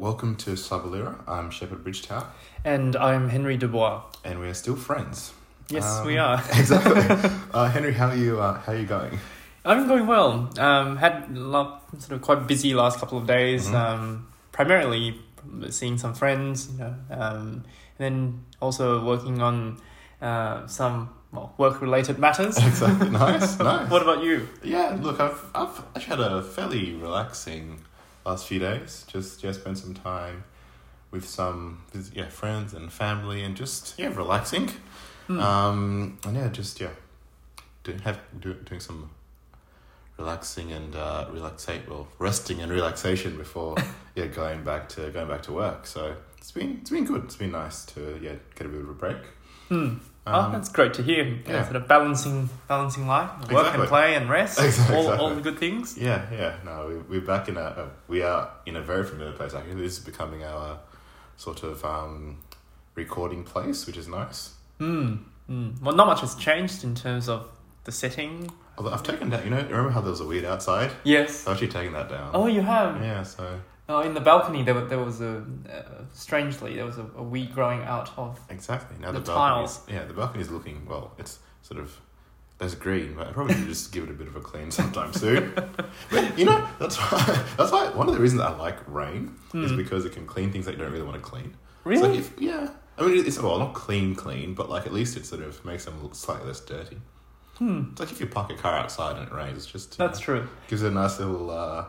welcome to Sabalira. I'm Sheppard Bridgetown, And I'm Henri Dubois. and we are still friends. Yes, Um, we are. exactly. uh, Henri, how are you? Uh, how are you going? I'm going well. Um, had lo- sort of quite busy last couple of days. Mhm. Um, primarily seeing some friends, you know, um, and then also working on uh, some well, work-related matters. Exactly. Nice, nice. what about you? Yeah, look, I've I've actually had a fairly relaxing last few days. Just yeah, spent some time with some yeah friends and family, and just yeah, relaxing. Hmm. Um, and yeah, just yeah, do, have do, doing some relaxing and uh, relaxate well, resting and relaxation before yeah going back to going back to work. So it's been it's been good. It's been nice to yeah get a bit of a break. Oh, Um, that's great to hear. Yeah, yeah. sort of balancing, balancing life, work Exactly. and play and rest, Exactly, all, all exactly. the good things. Yeah, yeah. No, we, we're back in a, we are in a very familiar place. Actually, this is becoming our sort of um, recording place, which is nice. Hmm. Hmm. Well, not much has changed in terms of the setting. Although I've taken down, you know, remember how there was a weed outside? Yes. I've actually taken that down. Oh, you have. yeah. So Oh, in the balcony, there, there was a uh, strangely there was a, a weed growing out of. exactly now the, The balcony's yeah the balcony's looking well. It's sort of there's green, but I probably should just give it a bit of a clean sometime soon. but you know, that's why that's why one of the reasons I like rain is Hmm. because it can clean things that you don't really want to clean. Really? If, yeah. I mean, it's well, not clean, clean, but like at least it sort of makes them look slightly less dirty. hmm. It's like if you park a car outside and it rains, it's just you That's know, true. gives it a nice little uh,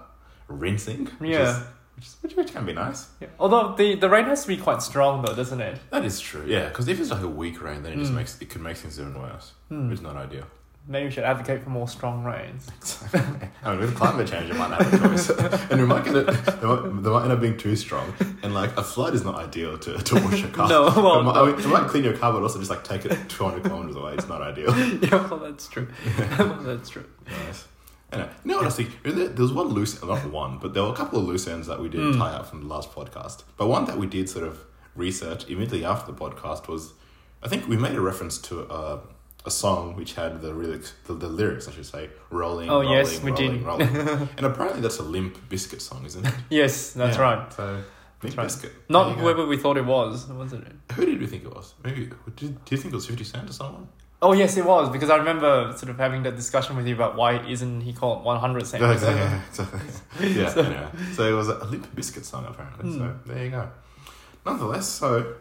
rinsing. Which Yeah. Is, which, is, which, which can be nice. Yeah. Although the, the rain has to be quite strong, though, doesn't it? That is true. Yeah, because if it's like a weak rain, then it just Mm. makes it could make things even worse. Hmm. Which is not ideal. Maybe we should advocate for more strong rains. I mean, with climate change, you might have a choice, and we might get it. They might, they might end up being too strong, and like a flood is not ideal to, to wash a car. No, well, it might, I mean, it might clean your car, but also just like take it two hundred kilometers away. It's not ideal. yeah, well, that's true. well, that's true. Nice. Anyway, you know what I was? There there was one loose, not one, but there were a couple of loose ends that we did Mm. tie up from the last podcast. But one that we did sort of research immediately after the podcast was, I think we made a reference to a, a song which had the lyrics, the, the lyrics, I should say, rolling. Oh, rolling, yes, we rolling, did. rolling. and apparently that's a Limp Bizkit song, isn't it? Yes, that's Yeah, right. So Limp right. Biscuit. Not There you go. whoever we thought it was, wasn't it? Who did we think it was? Maybe. Did, do you think it was Fifty Cent or someone? Oh, yes, it was, because I remember sort of having that discussion with you about why isn't he called 100 Cent? Yeah, exactly. exactly. yeah, So- anyway. So it was a Limp Bizkit song, apparently. So Hmm. there you go. Nonetheless, so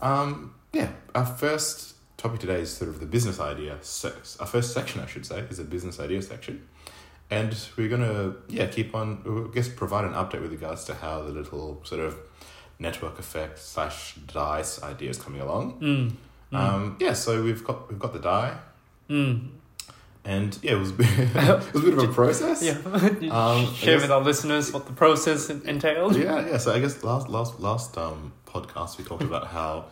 um, yeah, our first topic today is sort of the business idea. Se- our first section, I should say, is a business idea section, and we're gonna yeah keep on. I guess provide an update with regards to how the little sort of network effect slash dice idea is coming along. Mm. Mm. Um, yeah, so we've got we've got the die, mm. and yeah, it was a bit, it was a bit of a process. Yeah. Um, Share guess- with our listeners what the process entailed. Yeah, yeah. So I guess last last last um podcast we talked about how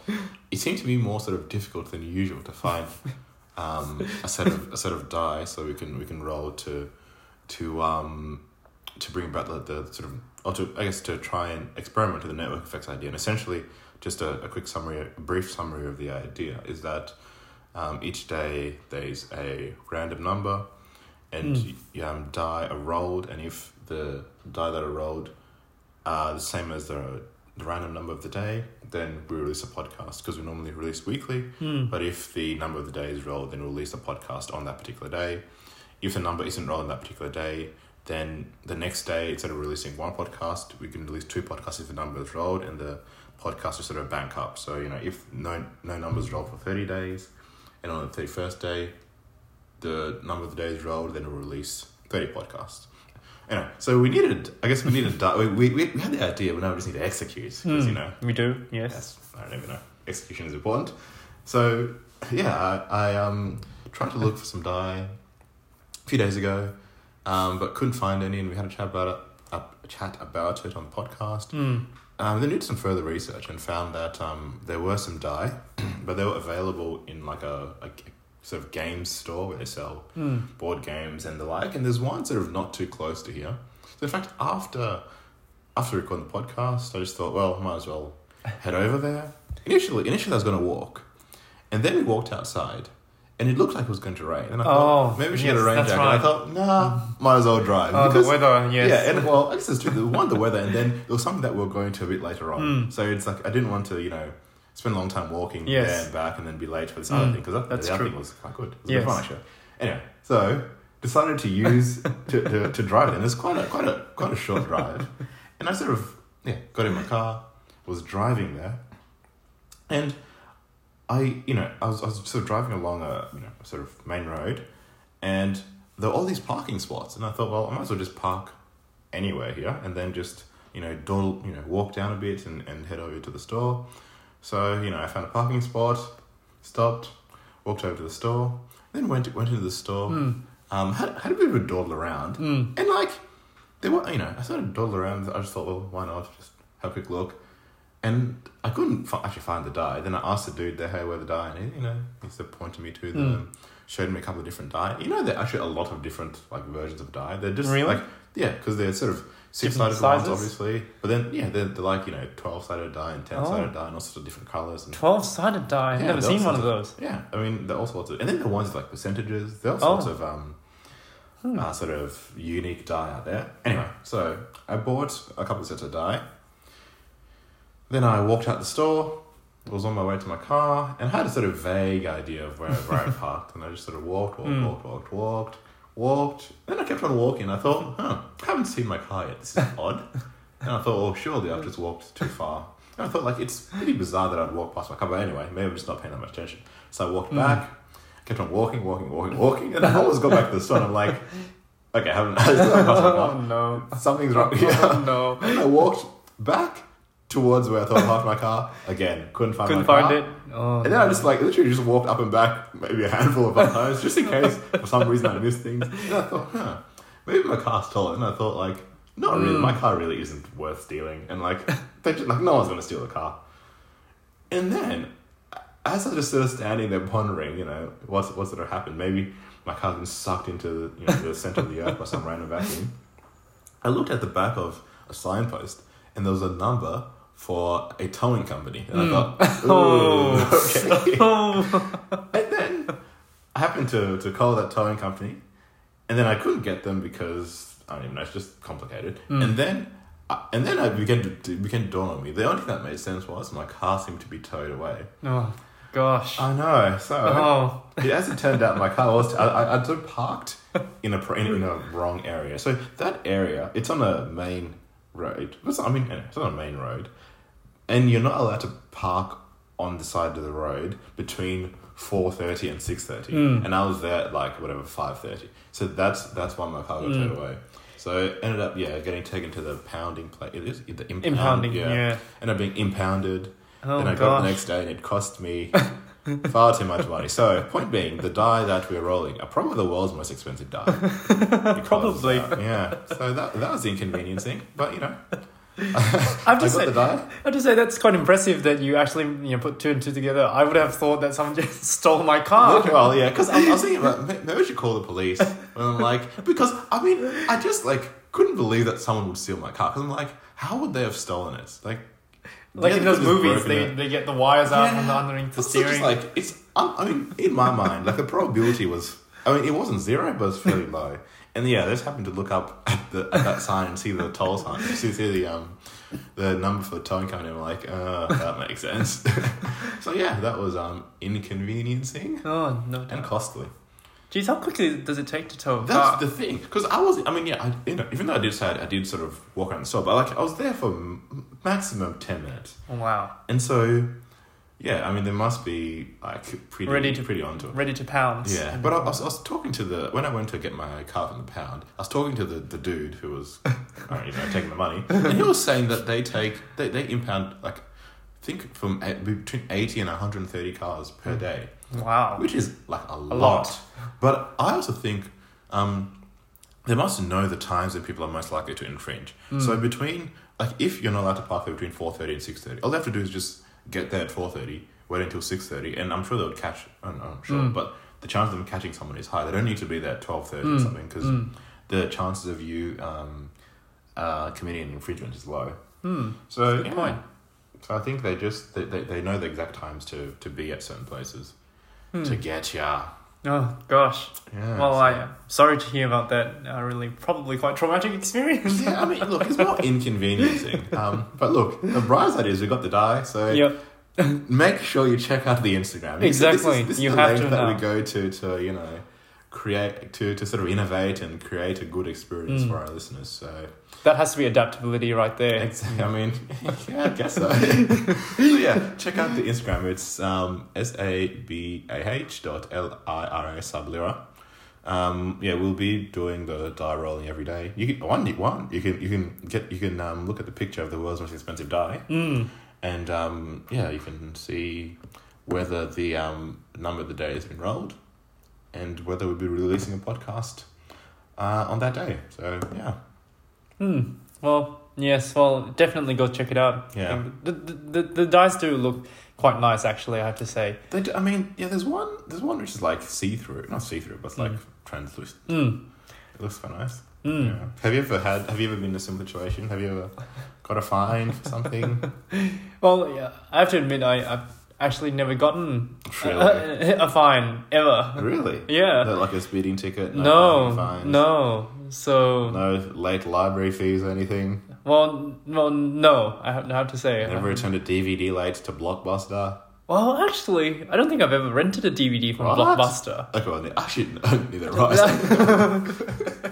it seemed to be more sort of difficult than usual to find um a set of a set of die so we can we can roll to to um to bring about the, the sort of or to I guess to try and experiment with the network effects idea and essentially just a, a quick summary a brief summary of the idea is that um, each day there's a random number and Mm. y- um, die are rolled and if the die that are rolled are the same as the, the random number of the day then we release a podcast because we normally release weekly Mm. but if the number of the day is rolled then we release a podcast on that particular day if the number isn't rolled on that particular day then the next day instead of releasing one podcast we can release two podcasts if the number is rolled and the podcast is sort of bank up so you know if no no numbers rolled for 30 days and on the 31st day the number of the days rolled then we'll release 30 podcasts anyway so we needed i guess we needed we, we, we had the idea but now we just need to execute because Mm. you know We do, yes. I don't even know. Execution is important. So yeah, I, I um tried to look for some dye a few days ago, um, but couldn't find any, and we had a chat about it. A chat about it on the podcast. Mm. Um, then did some further research and found that um, there were some die, but they were available in like a sort of games store where they sell Mm. board games and the like. And there's one sort of not too close to here. So in fact, after after recording the podcast, I just thought, well, might as well head over there. Initially, initially I was going to walk, and then we walked outside, and it looked like it was going to rain. And I thought, Oh, maybe we should get a rain jacket. And I thought, nah, might as well drive. Oh, the weather, yes. Yeah, and well, I guess it's true. The one, the weather, and then there was something that we are going to a bit later on. Mm. So it's like I didn't want to, you know, spend a long time walking Yes. there and back, and then be late for this Mm, other thing because the other true. thing was quite good. It was Yes. fun actually. Anyway, so decided to use to, to, to drive. And it's quite a quite a quite a short drive, and I sort of yeah got in my car, was driving there, and I you know I was I was sort of driving along a you know sort of main road, and there were all these parking spots, and I thought, well, I might as well just park anywhere here, and then just you know dawdle, you know walk down a bit and, and head over to the store. So you know I found a parking spot, stopped, walked over to the store, then went went into the store. Mm. Um, had had a bit of a dawdle around, Mm. and like there were you know I sort of dawdle around. I just thought, well, why not just have a quick look. And I couldn't actually find the die. Then I asked the dude there, hey, where the die? And he, you know, he sort of pointed me to them, showed me a couple of different die. You know, there are actually a lot of different like versions of die. They're just Really? like yeah, because they're sort of six sided ones, obviously. But then yeah, they're, they're like you know twelve sided die and ten sided Oh. die and all sorts of different colors 12 sided die. I've Yeah, never seen one of those. yeah, I mean, there are all sorts of, and then the ones with, like percentages. There are all Oh. sorts of um, Hmm. uh, sort of unique die out there. Anyway, so I bought a couple of sets of die. Then I walked out the store. I Was on my way to my car and had a sort of vague idea of where, where I parked, and I just sort of walked, walked, Hmm. walked, walked, walked, walked. Then I kept on walking. I thought, huh, I haven't seen my car yet. This is odd. And I thought, oh, surely I've just walked too far. And I thought, like, it's pretty bizarre that I'd walk past my car. But anyway, maybe I'm just not paying that much attention. So I walked Mm. back, kept on walking, walking, walking, walking. And I always got back to the store and I'm like, okay, I haven't, I haven't passed my Oh no. Something's wrong Oh here. no. And I walked back towards where I thought I parked my car. Again, couldn't find Couldn't my find car. it. Oh, And then I just like literally just walked up and back maybe a handful of times just in case for some reason I missed things. And I thought, huh, maybe my car's stolen. And I thought like, not really. Mm. My car really isn't worth stealing. And like, they just, like no one's gonna steal the car. And then, as I just sort of standing there pondering, you know, what's what's gonna happen? Maybe my car's been sucked into the, you know, the center of the earth by some random vacuum. I looked at the back of a signpost, and there was a number for a towing company, and I thought, Oh. "Ooh, okay." And then I happened to, to call that towing company, and then I couldn't get them because I don't even know. It's just complicated. Mm. And then, I and then I began to it began to dawn on me. The only thing that made sense was my car seemed to be towed away. oh gosh. I know. So Oh. as it turned out, my car was I I, I sort of parked in a in, in a wrong area. So that area, it's on a main road. It's, I mean, it's on a main road, and you're not allowed to park on the side of the road between four thirty and six thirty. Mm. And I was there at like whatever five thirty. So that's that's why my car got towed away. So it ended up yeah getting taken to the pounding place. It is the impound, Impounding. Yeah. Ended up being impounded. Oh then I got the next day and it cost me far too much money. So, point being, the die that we're rolling are probably the world's most expensive die. Because, Probably. uh, yeah. So that that was the inconveniencing, but you know, I've I got say, the die. I have to say that's quite impressive that you actually you know put two and two together. I would have thought that someone just stole my car. Well, yeah, because I, I was thinking about maybe I should call the police. And I'm like, because I mean, I just like couldn't believe that someone would steal my car. Because I'm like, how would they have stolen it? Like, Like yeah, in those movies, they, it. they get the wires out Yeah. from the underneath the It's just steering. like it's. I mean, in my mind, like the probability was. I mean, it wasn't zero, but it's fairly low. And yeah, I just happened to look up at, the, at that sign and see the toll sign. See, see the um, the number for the towing company. I'm like, uh, that makes sense. so yeah, that was um inconveniencing oh no! and costly. Geez, how quickly does it take to tow a That's car? the thing, because I was. I mean, yeah, I, you know, even though I did say I, I did sort of walk around the store, but like I was there for m- maximum ten minutes, Oh, wow, and so yeah, I mean, there must be like pretty Ready to- pretty onto it. ready to pounce. Yeah, but I, I, was, I was talking to the when I went to get my car from the pound. I was talking to the, the dude who was, uh, you know, taking the money, and he was saying that they take they, they impound like, I think from a- between eighty and one hundred and thirty cars per day, wow. which is like a, lot. lot. But I also think um, they must know the times that people are most likely to infringe. So Mm. between like if you're not allowed to park there between four thirty and six thirty, all they have to do is just get there at four thirty, wait until six thirty, and I'm sure they would catch. I'm not sure, Mm. but the chance of them catching someone is high. They don't need to be there at twelve thirty or Mm, something because mm, the chances of you um, uh, committing an infringement is low. mm. So Good yeah. point. So I think they just they, they, they know the exact times to, to be at certain places Hmm. to get ya. Oh gosh. Yeah. well, so- I am sorry to hear about that. Uh, really, probably quite traumatic experience. Yeah, I mean, look, it's more inconveniencing. Um, but look, the bright side is we got the die, so yep. make sure you check out the Instagram. This is- Exactly. This is, You the have to that we go to to you know create to to sort of innovate and create a good experience Mm. for our listeners. So That has to be adaptability right there. exactly, I mean, yeah, I guess so. so yeah, check out the Instagram. It's um, s a b a h dot l i r a sublira. Um, yeah, we'll be doing the die rolling every day. You can one one you can you can get you can um, look at the picture of the world's most expensive die. Mm. and um, yeah, you can see whether the um, number of the day has been rolled, and whether we'll be releasing a podcast uh, on that day. So yeah, Hmm. Well, yes. Well, definitely go check it out. Yeah. The the, the, the dice do look quite nice, actually. I have to say. they do, I mean, yeah, there's one there's one which is like see through, not see through, but it's like Mm. translucent. Hmm. It looks quite nice. Hmm. Yeah. Have you ever had? Have you ever been in a similar situation? Have you ever got a fine for something? Well, yeah. I have to admit, I I've actually never gotten a, Really? a, fine ever. really? Yeah. Like a speeding ticket? No. fines, No. So. No late library fees or anything. Well, well, no. I have, I have to say. Never um, returned a DVD late to Blockbuster. Well, actually, I don't think I've ever rented a DVD from What? Blockbuster. Okay, well, actually, neither I.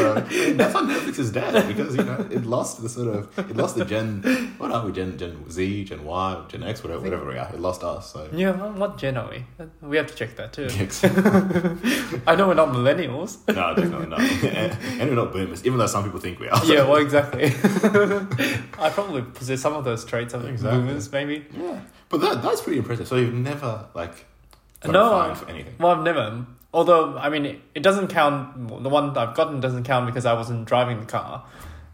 so, that's why Netflix is dead because you know it lost the sort of it lost the Gen. What are we? Gen Gen Z, Gen Y, Gen X, whatever, whatever we are. It lost us. So Yeah, well, what gen are we? We have to check that too. I know we're not millennials. no, definitely not. and, and we're not boomers, even though some people think we are. yeah, well, exactly. I probably possess some of those traits of Exactly. boomers, maybe. yeah. But that that's pretty impressive. So you've never like No, a I- fine for anything. Well, I've never. Although, I mean, it, it doesn't count. The one I've gotten doesn't count because I wasn't driving the car.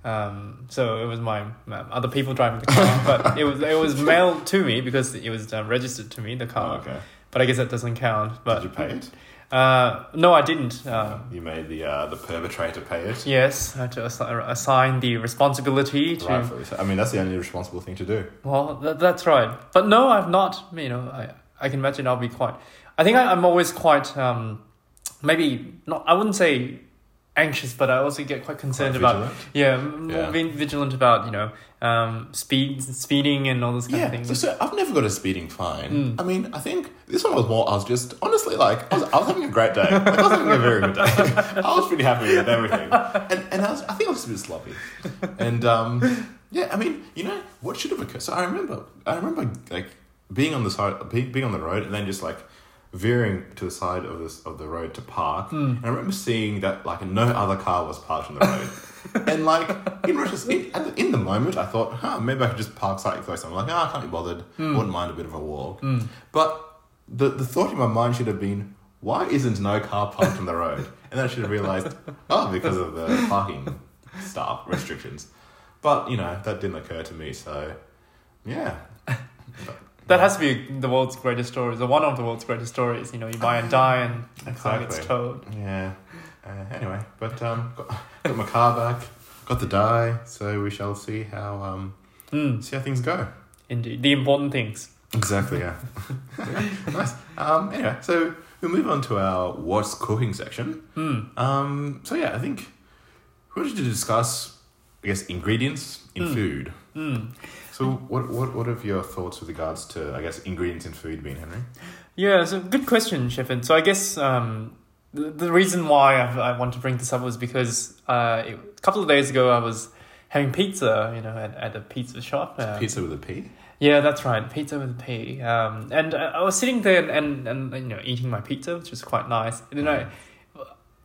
Um, so it was my um, other people driving the car, but it was it was mailed to me because it was uh, registered to me the Oh, car. okay. But I guess that doesn't count. But Did you pay it? Uh, no, I didn't. Uh, you made the uh, the perpetrator pay it. yes, I had to assi- assign the responsibility to. Rightfully so. I mean, that's the only responsible thing to do. Well, that, that's right. But no, I've not. You know, I I can imagine I'll be quite. I think I, I'm always quite. Um, maybe not. I wouldn't say anxious, but I also get quite concerned Quite about. Yeah, m- Yeah. more being vigilant about you know um, speed, speeding, and all those kind Yeah, of things. so, so I've never got a speeding fine. Mm. I mean, I think this one was more. I was just honestly like I was, I was having a great day. Like, I was having a very good day. I was pretty happy with everything, and and I was I think I was a bit sloppy, and um yeah, I mean you know what should have occurred. So I remember I remember like being on the side being, being on the road and then just like veering to the side of this of the road to park. Mm. And I remember seeing that like no other car was parked on the road. and like in retrospect, in, in the moment, I thought, huh, maybe I could just park slightly closer. I'm like, ah, I can't be bothered. Wouldn't mind a bit of a walk. Mm. But the the thought in my mind should have been, why isn't no car parked on the road? And then I should have realized, oh, because of the parking staff restrictions. But you know that didn't occur to me. So yeah, That has to be the world's greatest stories, or one of the world's greatest stories. You know, you buy and die, and car gets towed. yeah. Uh, anyway, but um, got, got my car back, got the die. So we shall see how um Mm, see how things go. indeed, the important things. Exactly. Yeah. nice. Um. Anyway, so we move on to our what's cooking section. Mm. Um. So yeah, I think we wanted to discuss, I guess, ingredients in Mm. food. Mm. So what what what have your thoughts with regards to I guess ingredients in food been, Henri? Yeah, so good question, Sheppard. So I guess um, the, the reason why I, I want to bring this up was because uh, it, a couple of days ago I was having pizza, you know, at, at a pizza shop. Uh, Pizza with a P. Yeah, that's right, pizza with a P. Um, and I, I was sitting there and, and, and, you know eating my pizza, which was quite nice. And then I,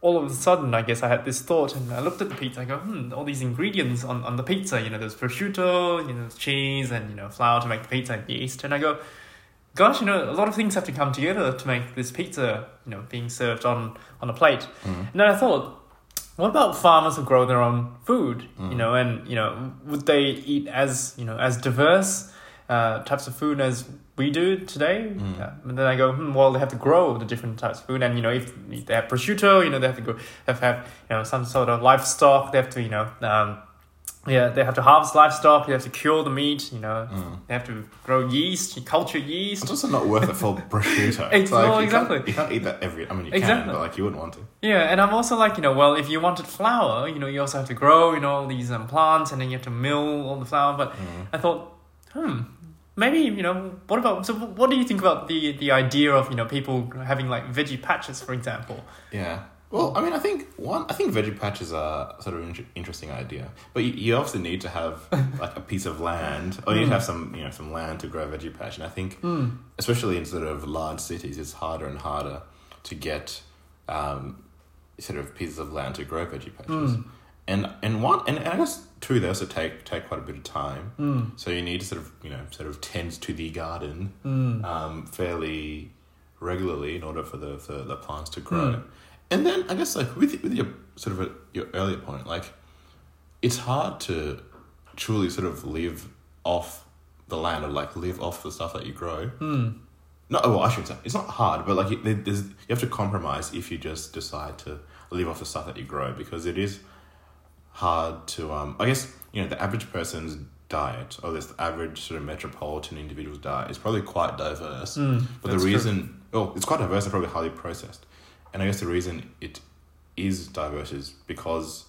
all of a sudden, I guess I had this thought, and I looked at the pizza. I go, hmm, all these ingredients on, on the pizza. You know, there's prosciutto, you know, there's cheese, and you know, flour to make the pizza, and yeast. And I go, gosh, you know, a lot of things have to come together to make this pizza, you know, being served on on a plate. Mm. And then I thought, what about farmers who grow their own food? You Mm. know, and you know, would they eat as you know as diverse uh, types of food as we do today? Mm. Uh, and then I go, hmm, well, they have to grow the different types of food, and you know, if, they have prosciutto, you know, they have to go have, have you know some sort of livestock. They have to you know um, yeah, they have to harvest livestock. They have to cure the meat. You know, Mm. they have to grow yeast, culture yeast. It's also not worth it for prosciutto. It's like, well, you can't- exactly. You can't eat that every. I mean, you Exactly. can, but like you wouldn't want to. Yeah, and I'm also like, you know, well, if you wanted flour, you know, you also have to grow, you know, all these um, plants, and then you have to mill all the flour. But Mm. I thought, hmm, maybe you know, what about? So, what do you think about the the idea of you know people having like veggie patches, for example? Yeah. Well, I mean, I think one. I think veggie patches are sort of an interesting idea, but you, you obviously need to have like a piece of land, or you need to have some, you know, some land to grow a veggie patch. And I think, Mm. especially in sort of large cities, it's harder and harder to get um, sort of pieces of land to grow veggie patches. Mm. And and one and, and I guess two, they also take take quite a bit of time. Mm. So you need to sort of you know sort of tend to the garden Mm. um, fairly regularly in order for the for the plants to grow. Mm. And then I guess like with with your sort of a, your earlier point, like it's hard to truly sort of live off the land or like live off the stuff that you grow. Mm. No, well, I should say it's not hard, but like it, you have to compromise if you just decide to live off the stuff that you grow because it is hard to um. I guess you know the average person's diet or this average sort of metropolitan individual's diet is probably quite diverse. Mm. But the true. reason, well, it's quite diverse and probably highly processed. And I guess the reason it is diverse is because,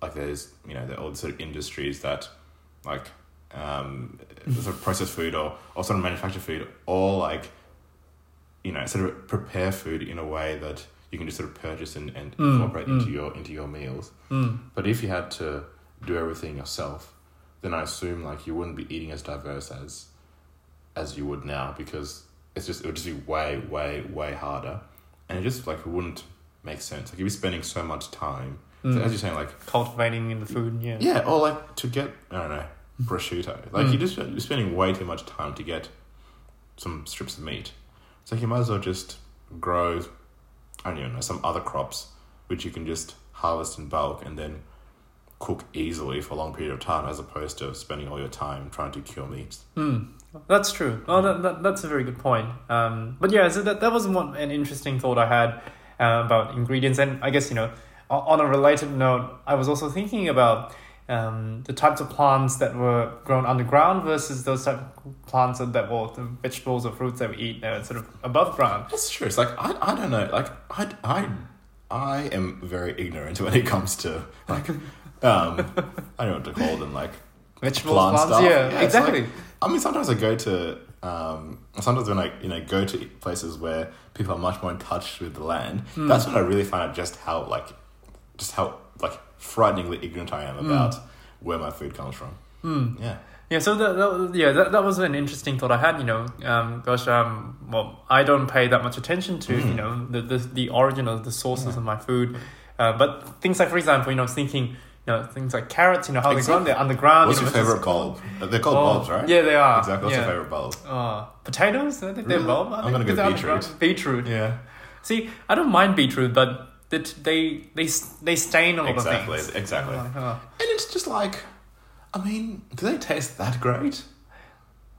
like, there's, you know, there are sort of industries that, like, um, sort of processed food or, or sort of manufactured food, all, like, you know, sort of prepare food in a way that you can just sort of purchase and, and Mm, incorporate mm. into your into your meals. Mm. But if you had to do everything yourself, then I assume like you wouldn't be eating as diverse as as you would now because it's just it would just be way way way harder, and it just like wouldn't make sense. Like you'd be spending so much time, so Mm. as you're saying, like Cultivating in the food, yeah. yeah, or like to get I don't know prosciutto. Like Mm. you just you're spending way too much time to get some strips of meat. So like you might as well just grow, I don't even know, some other crops which you can just harvest in bulk and then cook easily for a long period of time, as opposed to spending all your time trying to cure meats. Mm, that's true. Well, that, that, that's a very good point. Um, but yeah, so that, that was one an interesting thought I had uh, about ingredients, and I guess you know, on a related note, I was also thinking about um, the types of plants that were grown underground versus those type of plants that, were the vegetables or fruits that we eat now sort of above ground. That's true. It's like I, I don't know. Like I, I, I am very ignorant when it comes to like um I don't know what to call them like Vegetables, Plant plants, stuff. yeah, Yeah, exactly. I mean, sometimes I go to, um, sometimes when I, you know, go to places where people are much more in touch with the land, Hmm. that's when I really find out just how, like, just how, like, frighteningly ignorant I am about where my food comes from. Hmm. Yeah. Yeah, so that, that yeah, that, that was an interesting thought I had. You know, um, gosh, um, well, I don't pay that much attention to you Mm. know the, the the origin of the sources Yeah. of my food, uh, but things like, for example, you know, I was thinking, you know, things like carrots. You know, how they're Exactly. they're underground. What's you your favorite bulb? Uh, They're called Oh, bulbs, right? Yeah, they are. Exactly. What's yeah. your favorite bulb? Uh, potatoes? They're, they're Really? bulb. I I'm gonna go they're beetroot. Beetroot. Yeah. See, I don't mind beetroot, but that they they they stain a lot Exactly. of things. Exactly. Like, oh. And it's just like, I mean, do they taste that great?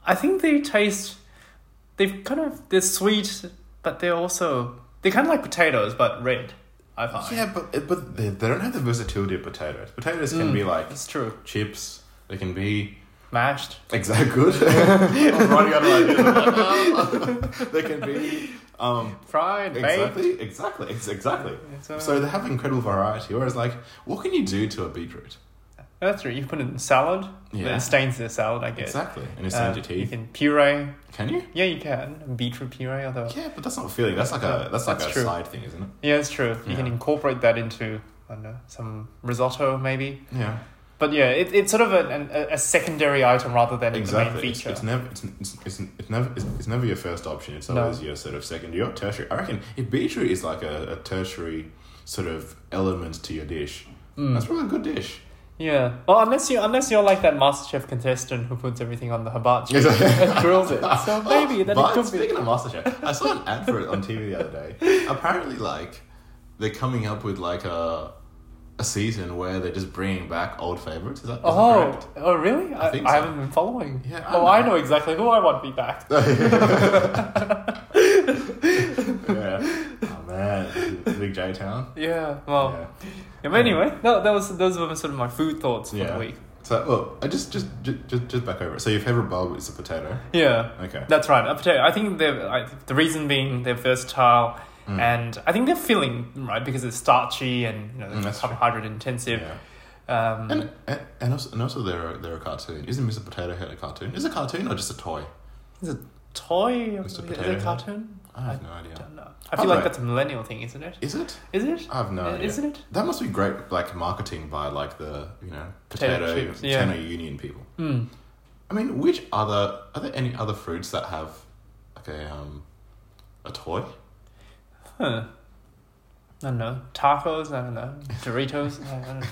I think they taste. They've kind of they're sweet, but they're also they're kind of like potatoes, but red. I find. Yeah, but but they, they don't have the versatility of potatoes. Potatoes can Mm. be like That's true. chips. They can be Mashed. exact good. I'm running out of ideas. they can be um, Fried. Baked. exactly, exactly, ex- exactly. Uh, So they have incredible variety. Whereas, like, what can you do to a beetroot? that's true. You put it in salad. Yeah. It stains the salad. I guess. Exactly, and it's Uh, stains your You can puree. Can you? Yeah, you can beetroot puree. Although Yeah, but that's not feeling. That's like a that's like That's a true. side thing, isn't it? yeah, it's true. You can incorporate that into I don't know some risotto maybe. Yeah, But yeah, it, it's sort of a, an, a a secondary item rather than the main exactly. It's, feature. it's never it's, it's, it's, it's never it's, it's never your first option. It's No. always your sort of secondary or tertiary. I reckon if beetroot is like a, a tertiary sort of element to your dish, Mm. that's probably a good dish. Yeah. Well, unless you unless you're like that MasterChef contestant who puts everything on the hibachi and grills it. So maybe that but it could be. speaking of MasterChef, I saw an ad for it on TV the other day. Apparently, like they're coming up with like a a season where they're just bringing back old favorites. Is that, is Oh, correct? oh really? I, think I so. haven't been following. Yeah, I oh, I know. exactly who I want to be back. yeah. Oh man, Big J Town. Yeah. Well. yeah. Yeah, but anyway, um, no, that was those were sort of my food thoughts for Yeah. the week. So, well, I just, just, just, just, back over. So your favorite bulb is a potato. Yeah. Okay. That's right. A potato. I think they're I, the reason being they're versatile, Mm. and I think they're filling right because it's starchy and you know Mm, carbohydrate intensive. Yeah. Um, And, and and also, and also they're a, they're a cartoon. Isn't Mr. Potato Head a cartoon? Is it a cartoon or just a toy? is it a toy? Mr. Is it Potato a Head? cartoon? I have no idea. don't know. I feel like that's a millennial thing, isn't it? Is it? Is it? I have no Uh, idea. Isn't it? That must be great, like marketing by like the you know Potato potato chips, yeah. union people. Mm. I mean, which other are there any other fruits that have like a um a toy? Huh. I don't know. Tacos. I don't know. Doritos. I, I don't know.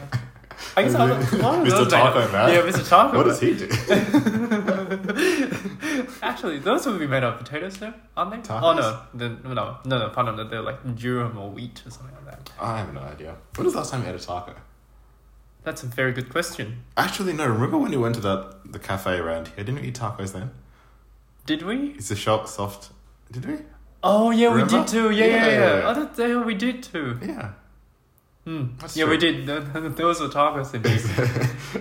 I guess what are Mr. those Taco made? Man. Yeah, Mr. Taco. What does he do? Actually, those would be made of potatoes, no? Aren't they? Tacos? Oh no, the, no, no, no, pardon, they're like durum or wheat or something like that. I have no idea. When was the last time you had a taco? That's a very good question. Actually, no. Remember when you went to that the cafe around here? Didn't we eat tacos then? Did we? It's a shop soft. Did we? Oh yeah, we did too. Yeah, yeah, Yeah, yeah. Oh, that, yeah, we did too. Yeah. Hmm. That's yeah, true. we did. Those were tacos indeed.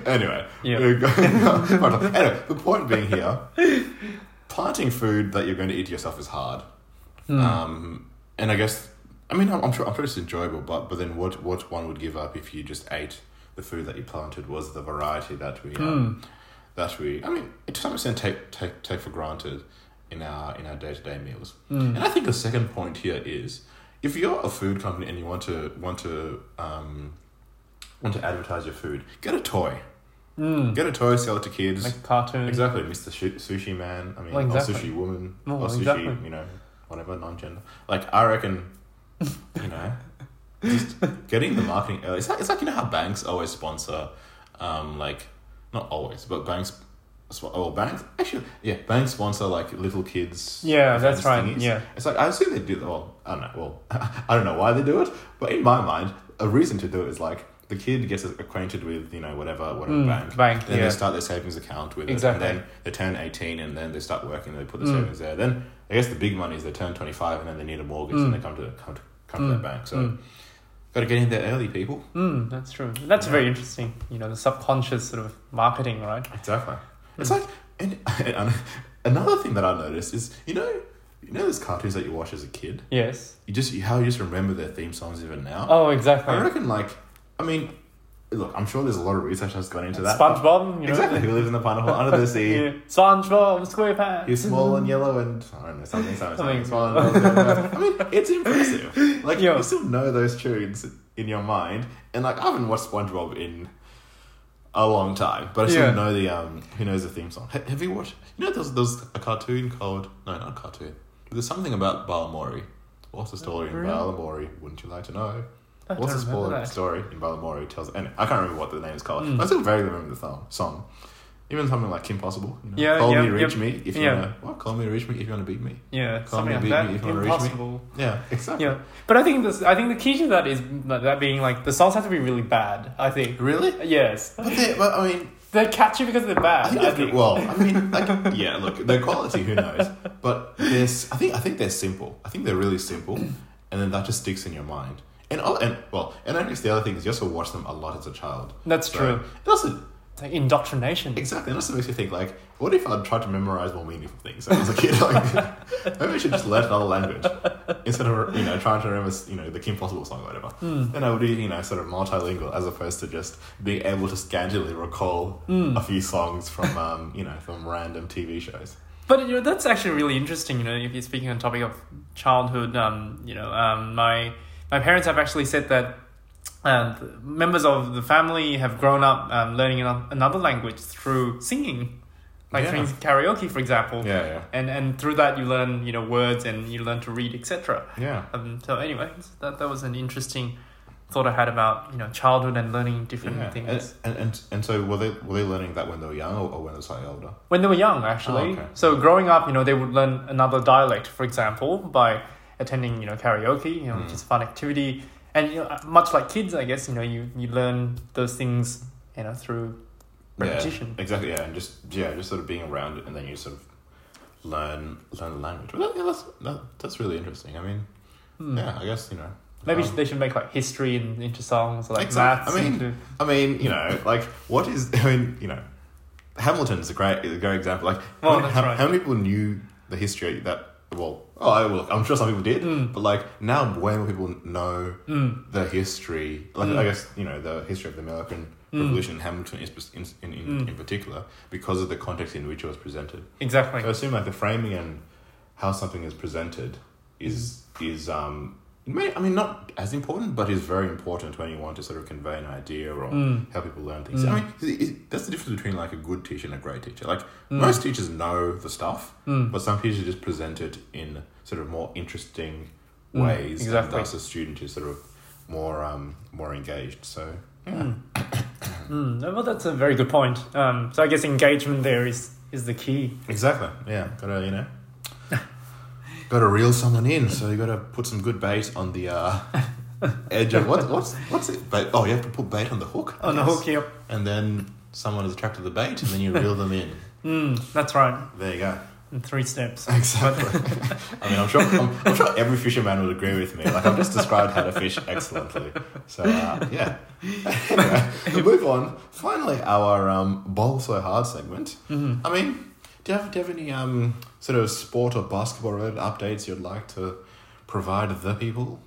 anyway, Yeah. anyway, the point being here, planting food that you're going to eat yourself is hard. Hmm. Um, and I guess, I mean, I'm, I'm sure, I'm sure it's enjoyable, but but then what what one would give up if you just ate the food that you planted was the variety that we um, Hmm. that we, I mean, to some extent take take take for granted in our in our day to day meals. Hmm. And I think the second point here is if you're a food company and you want to want to um, want to advertise your food, get a toy. Hmm. Get a toy, sell it to kids. Like cartoon. exactly, Mr. Sushi Man. I mean, Well, exactly. or Sushi Woman, Oh, or Sushi, exactly. you know, whatever non-gender. Like I reckon, you know, just getting the marketing early. It's like it's like you know how banks always sponsor, um, like not always, but banks. Well, banks actually, yeah, banks sponsor like little kids. Yeah, that's right. thingies. Yeah. It's like I assume they do. Well, I don't know. Well, I don't know why they do it, but in my mind, a reason to do it is like the kid gets acquainted with you know whatever whatever Mm, bank. bank, Then yeah. they start their savings account with Exactly. it, and then they turn eighteen, and then they start working. And they put the Mm. savings there. Then I guess the big money is they turn twenty five, and then they need a mortgage, Mm. and they come to come to come to Mm, that bank. So mm. got to get in there early, people. Mm, that's true. That's Yeah. very interesting. You know, the subconscious sort of marketing, right? Exactly. It's like and, and another thing that I noticed is you know you know those cartoons that you watch as a kid. Yes. You just how you just remember their theme songs even now. Oh, exactly. I reckon, like, I mean, look, I'm sure there's a lot of research that's gone into that. SpongeBob, you know. Exactly. Who lives in the pineapple under the sea? Yeah. SpongeBob SquarePants. He's small and yellow and I don't know something something. something. Small I mean, it's impressive. Like Yeah. you still know those tunes in your mind, and like I haven't watched SpongeBob in a long time, but I still Yeah. know the um. Who knows the theme song? Ha- have you watched? You know, there's there's a cartoon called no, not a cartoon. There's something about Balamory. What's the story in Really? Balamory? Wouldn't you like to know? I What's the don't remember spoiler that. story in Balamory tells? And I can't remember what the name is called. Mm. I still vaguely remember the song. Song, even something like Kim Possible. You know, Yeah, call yeah, me, reach yep. me if you Yeah. wanna. What? Call me, reach me if you wanna beat me. Yeah, Call something me, like beat that. me if you wanna reach me. Impossible. Yeah, exactly. Yeah, but I think this. I think the key to that is that being like the songs have to be really bad. I think. Really? Yes, But they, but I mean, they're catchy because they're I bad. think, I think. well, I mean, like, yeah. Look, their quality, who knows? But there's, I think, I think they're simple. I think they're really simple, and then that just sticks in your mind. And oh, and well, and I guess the other thing is you also watch them a lot as a child. That's So true. It also like indoctrination. Exactly, and also makes you think like, what if I'd tried to memorize more meaningful things when I was a kid? Like, maybe I should just learn another language instead of you know trying to remember you know the Kim Possible song or whatever. Hmm. Then I would be you know sort of multilingual as opposed to just being able to scantily recall Hmm. a few songs from um, you know from random TV shows. But you know that's actually really interesting. You know, if you're speaking on topic of childhood, um, you know, um, my my parents have actually said that uh, the members of the family have grown up um, learning another language through singing, like Yeah. through karaoke, for example. Yeah, yeah, And and through that you learn you know words and you learn to read etc. yeah. Um, so anyway, that that was an interesting thought I had about you know childhood and learning different Yeah. things And, and and and so were they were they learning that when they were young or, or when they were slightly older? when they were young actually. Oh, okay. So growing up, you know, they would learn another dialect, for example, by attending you know karaoke, you know, which Mm. is a fun activity. And you know, much like kids, I guess you know you you learn those things you know through repetition. Yeah, exactly. Yeah, and just yeah, just sort of being around it, and then you sort of learn learn the language. Well, yeah, that's that, that's really interesting. I mean, Hmm. yeah, I guess you know Maybe Um, they should make like history in, into songs, like Exact- maths I mean, into. I mean, you know, like what is? I mean, you know, Hamilton's a great, a great example. Like, Well, how, that's how, right. how many people knew the history that? Well, oh, I will. I'm sure some people did, Mm. but like now, way more people know Mm, the history. Like, Mm. I guess you know the history of the American Mm. Revolution, Hamilton in, in, in, Mm. in particular, because of the context in which it was presented. exactly. So I assume like the framing and how something is presented is is um may, I mean not as important, but is very important when you want to sort of convey an idea or Mm. help people learn things. Mm. I mean, it, it, that's the difference between like a good teacher and a great teacher. Like Mm. most teachers know the stuff, Mm. but some teachers just present it in sort of more interesting Mm, ways, exactly. and thus the student is sort of more um more engaged. So yeah. Mm, well, that's a very good point. Um, so I guess engagement there is is the key. Exactly. Yeah. Gotta you know. Gotta reel someone in, so you gotta put some good bait on the uh, edge of what what's what's it? Bait? Oh, you have to put bait on the hook. I On the hook, yep. And then someone is attracted to the bait, and then you reel them in. Mm, that's right. There you go. In three steps. Exactly. I mean, I'm sure I'm, I'm sure every fisherman would agree with me. Like I've just described how to fish excellently. So uh, yeah. Anyway, we move on. Finally, our um, bowl so hard segment. Mhm. I mean, do you have do you have any um sort of sport or basketball related updates you'd like to provide the people?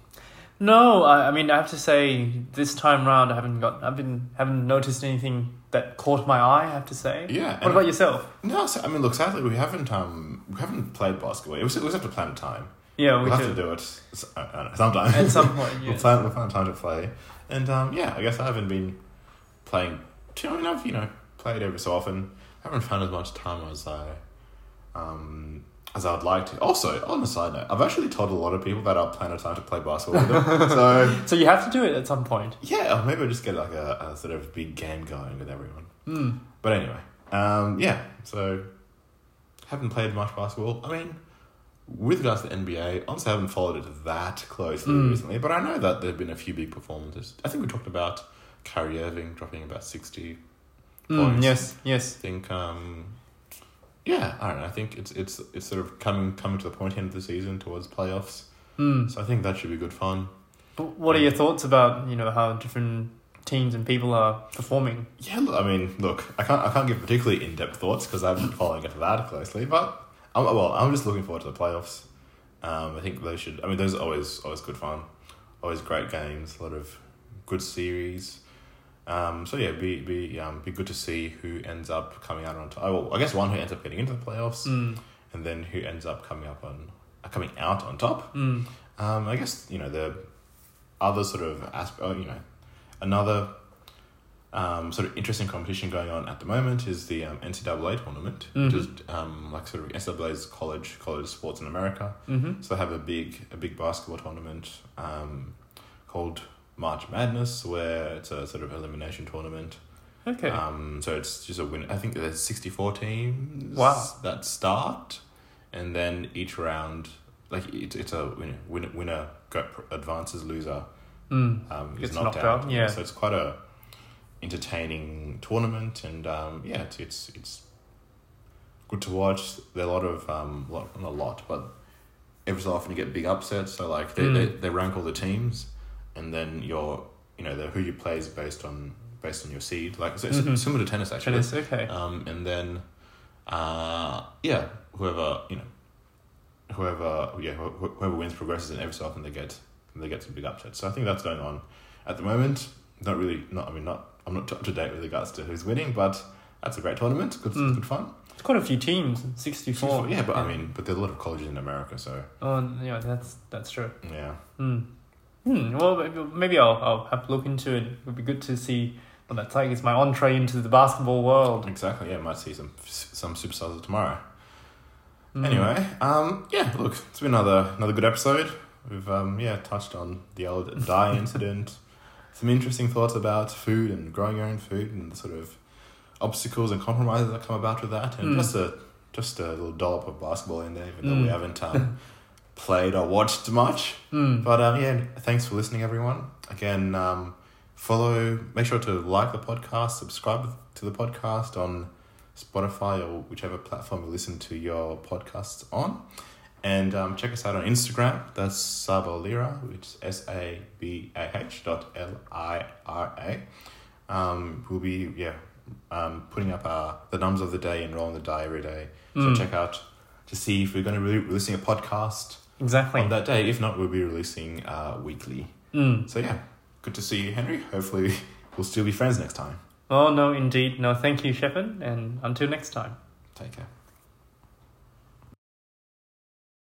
No, I, I mean I have to say this time round I haven't got I've been haven't noticed anything that caught my eye. I have to say. Yeah. What about yourself? No, so, I mean, look. Sadly, we haven't um we haven't played basketball. We just, we just have to plan time. Yeah, we we'll have to do it s- I sometime. at some point. we'll plan we'll find time to play. And um, yeah, I guess I haven't been playing. too- I mean, I've you know played every so often. I haven't found as much time as I um as I'd like to. Also, on a side note, I've actually told a lot of people that I'll plan a time to play basketball with them. so So you have to do it at some point. yeah, or maybe I'll just get like a, a sort of big game going with everyone. Mm. But anyway, um, yeah. So haven't played much basketball. I mean, with regards to the NBA, honestly, I haven't followed it that closely Mm. recently. But I know that there've been a few big performances. I think we talked about Kyrie Irving dropping about sixty. Mm, Points. yes, yes. I think. Um, yeah, I don't know. I think it's it's it's sort of coming coming to the point end of the season towards playoffs. Mm. So I think that should be good fun. But What are your thoughts about you know how different teams and people are performing? Yeah, I mean, look, I can't I can't give particularly in depth thoughts because I've been following it that closely. But I'm, well, I'm just looking forward to the playoffs. Um, I think those should. I mean, those are always always good fun, always great games, a lot of good series. Um, so yeah, be be um, be good to see who ends up coming out on top. Well, I guess one who ends up getting into the playoffs, Mm. and then who ends up coming up on uh, coming out on top. Mm. Um, I guess you know the other sort of aspect. Oh, you know, another um, sort of interesting competition going on at the moment is the um, NCAA tournament, Mhm. which is um, like sort of NCAA's college college sports in America. Mm-hmm. So they have a big a big basketball tournament um, called March Madness, where it's a sort of elimination tournament. Okay. Um, so it's just a win. I think there's sixty four teams. Wow. That start, and then each round, like it's it's a winner winner, winner advances, loser mm. um, is Gets knocked, knocked out. out, yeah. So it's quite a entertaining tournament, and um, yeah, it's it's it's good to watch. There are a lot of um, lot not a lot, but every so often you get big upsets. So like they, Mm. they, they rank all the teams, and then your you know the who you play is based on based on your seed. Like so it's Mhm. similar to tennis actually. Tennis. Okay. Um, and then, uh, yeah, whoever you know, whoever yeah wh- whoever wins progresses, and every so often they get they get some big upsets. So I think that's going on at the moment. Not really, not I mean, not I'm not up to date with regards to who's winning, but that's a great tournament. Good, Mm. good fun. It's quite a few teams. Sixty-four. Yeah, but I mean, but there are a lot of colleges in America, so Oh, yeah. That's that's true. yeah. Hmm. Hmm. Well, maybe- maybe I'll I'll have to look into it. It would be good to see what that's like. It's my entree into the basketball world. Exactly. Yeah, might see some some superstars tomorrow. Hmm. Anyway, um, yeah, look, it's been another another good episode. We've um, yeah touched on the old die incident, some interesting thoughts about food and growing your own food and the sort of obstacles and compromises that come about with that, and Mm. just a just a little dollop of basketball in there, even though Mm. we haven't um, played or watched much. Hmm. But um, yeah, thanks for listening, everyone. Again, um, follow. Make sure to like the podcast, subscribe to the podcast on Spotify or whichever platform you listen to your podcasts on. And um, check us out on Instagram. That's Sabalira, which is S A B A H dot L I R A. Um, we'll be yeah um, putting up our the numbers of the day and rolling the die every day. So Mm. check out to see if we're going to be releasing a podcast Exactly. on that day. If not, we'll be releasing uh, weekly. Mm. So yeah, good to see you, Henri. Hopefully, we'll still be friends next time. Oh no, indeed. No, thank you, Sheppard, and until next time. Take care.